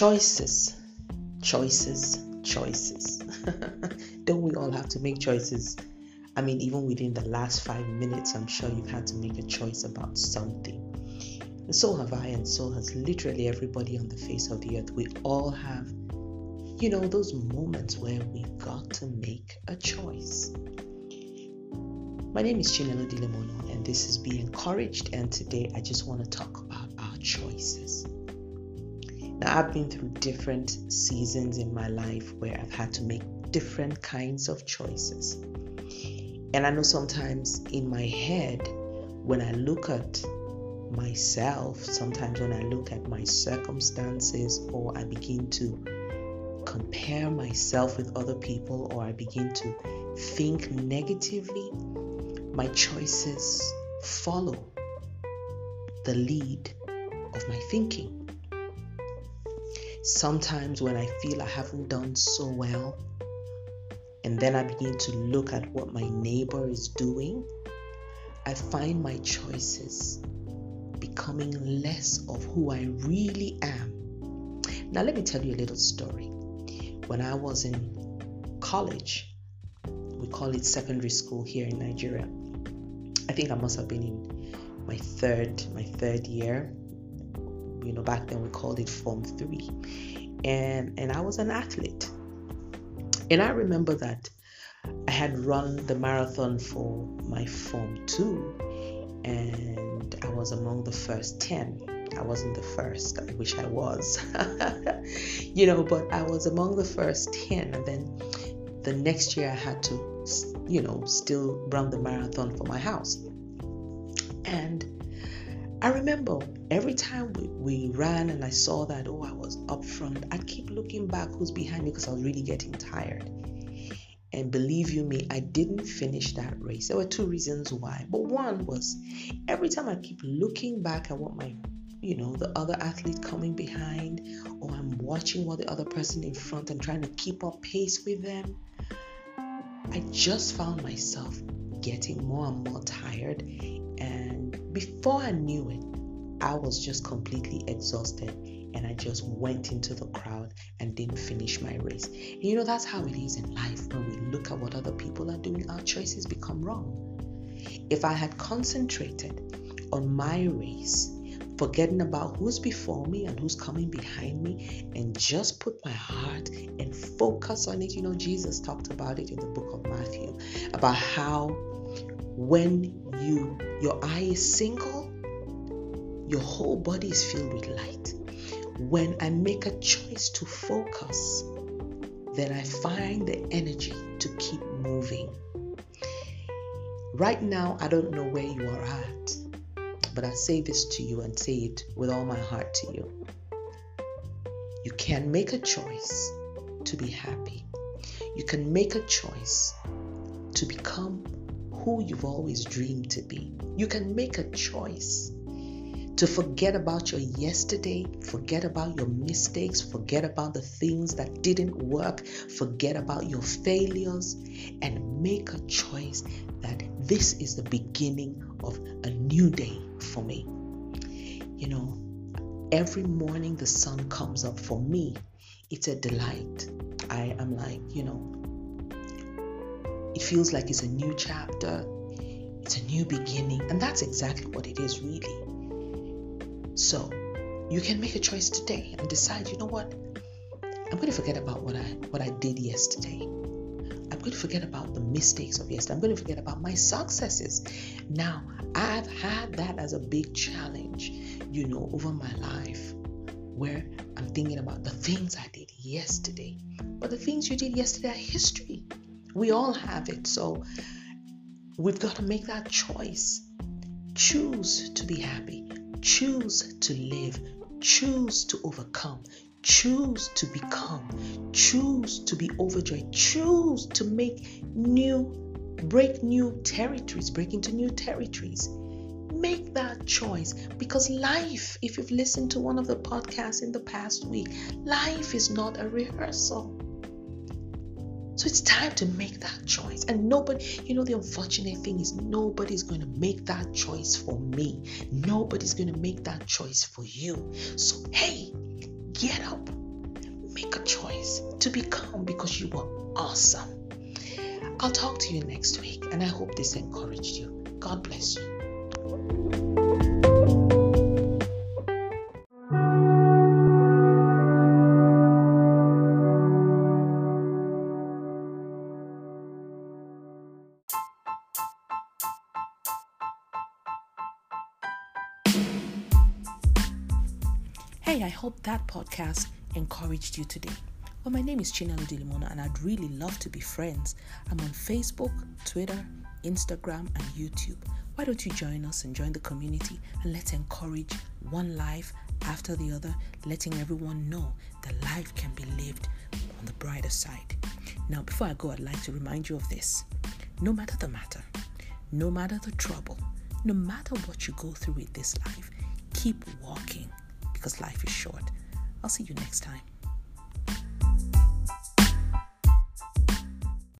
Choices, choices, choices. Don't we all have to make choices? I mean, even within the last five minutes, I'm sure you've had to make a choice about something. And so have I, and so has literally everybody on the face of the earth. We all have, you know, those moments where we've got to make a choice. My name is Chinelo Dilemono, and this is Be Encouraged. And today I just want to talk about our choices. Now, I've been through different seasons in my life where I've had to make different kinds of choices. And I know sometimes in my head, when I look at myself, sometimes when I look at my circumstances, or I begin to compare myself with other people, or I begin to think negatively, my choices follow the lead of my thinking. Sometimes when I feel I haven't done so well, and then I begin to look at what my neighbor is doing, I find my choices becoming less of who I really am. Now, let me tell you a little story. When I was in college, we call it secondary school here in Nigeria. I think I must have been in my third my third year. You know, back then we called it Form Three, and and I was an athlete. And I remember that I had run the marathon for my Form 2 and I was among the first 10. I wasn't the first, I wish I was. you know, but I was among the first 10. And then the next year I had to, you know, still run the marathon for my house. And I remember every time we, we ran and I saw that, oh, I was up front, I'd keep looking back who's behind me because I was really getting tired. And believe you me, I didn't finish that race. There were two reasons why. But one was every time I keep looking back at what my, you know, the other athlete coming behind, or I'm watching what the other person in front and trying to keep up pace with them, I just found myself getting more and more tired and before I knew it, I was just completely exhausted and I just went into the crowd and didn't finish my race. And you know, that's how it is in life. When we look at what other people are doing, our choices become wrong. If I had concentrated on my race, forgetting about who's before me and who's coming behind me, and just put my heart and focus on it, you know, Jesus talked about it in the book of Matthew about how when you your eye is single, your whole body is filled with light. When I make a choice to focus, then I find the energy to keep moving. Right now, I don't know where you are at, but I say this to you and say it with all my heart to you. You can make a choice to be happy. You can make a choice to become who you've always dreamed to be. You can make a choice to forget about your yesterday, forget about your mistakes, forget about the things that didn't work, forget about your failures, and make a choice that this is the beginning of a new day for me. You know, every morning the sun comes up for me, it's a delight. I am like, you know, it feels like it's a new chapter, it's a new beginning, and that's exactly what it is, really. So, you can make a choice today and decide, you know what? I'm going to forget about what I what I did yesterday. I'm going to forget about the mistakes of yesterday. I'm going to forget about my successes. Now, I've had that as a big challenge, you know, over my life where I'm thinking about the things I did yesterday. But the things you did yesterday are history. We all have it. So we've got to make that choice. Choose to be happy. Choose to live. Choose to overcome. Choose to become. Choose to be overjoyed. Choose to make new, break new territories, break into new territories. Make that choice because life, if you've listened to one of the podcasts in the past week, life is not a rehearsal. So it's time to make that choice. And nobody, you know, the unfortunate thing is nobody's going to make that choice for me. Nobody's going to make that choice for you. So, hey, get up, make a choice to become because you are awesome. I'll talk to you next week, and I hope this encouraged you. God bless you. Hey, I hope that podcast encouraged you today. Well, my name is Chinelo Dilimona, and I'd really love to be friends. I'm on Facebook, Twitter, Instagram, and YouTube. Why don't you join us and join the community and let's encourage one life after the other, letting everyone know that life can be lived on the brighter side. Now, before I go, I'd like to remind you of this no matter the matter, no matter the trouble, no matter what you go through in this life, keep walking because life is short. I'll see you next time.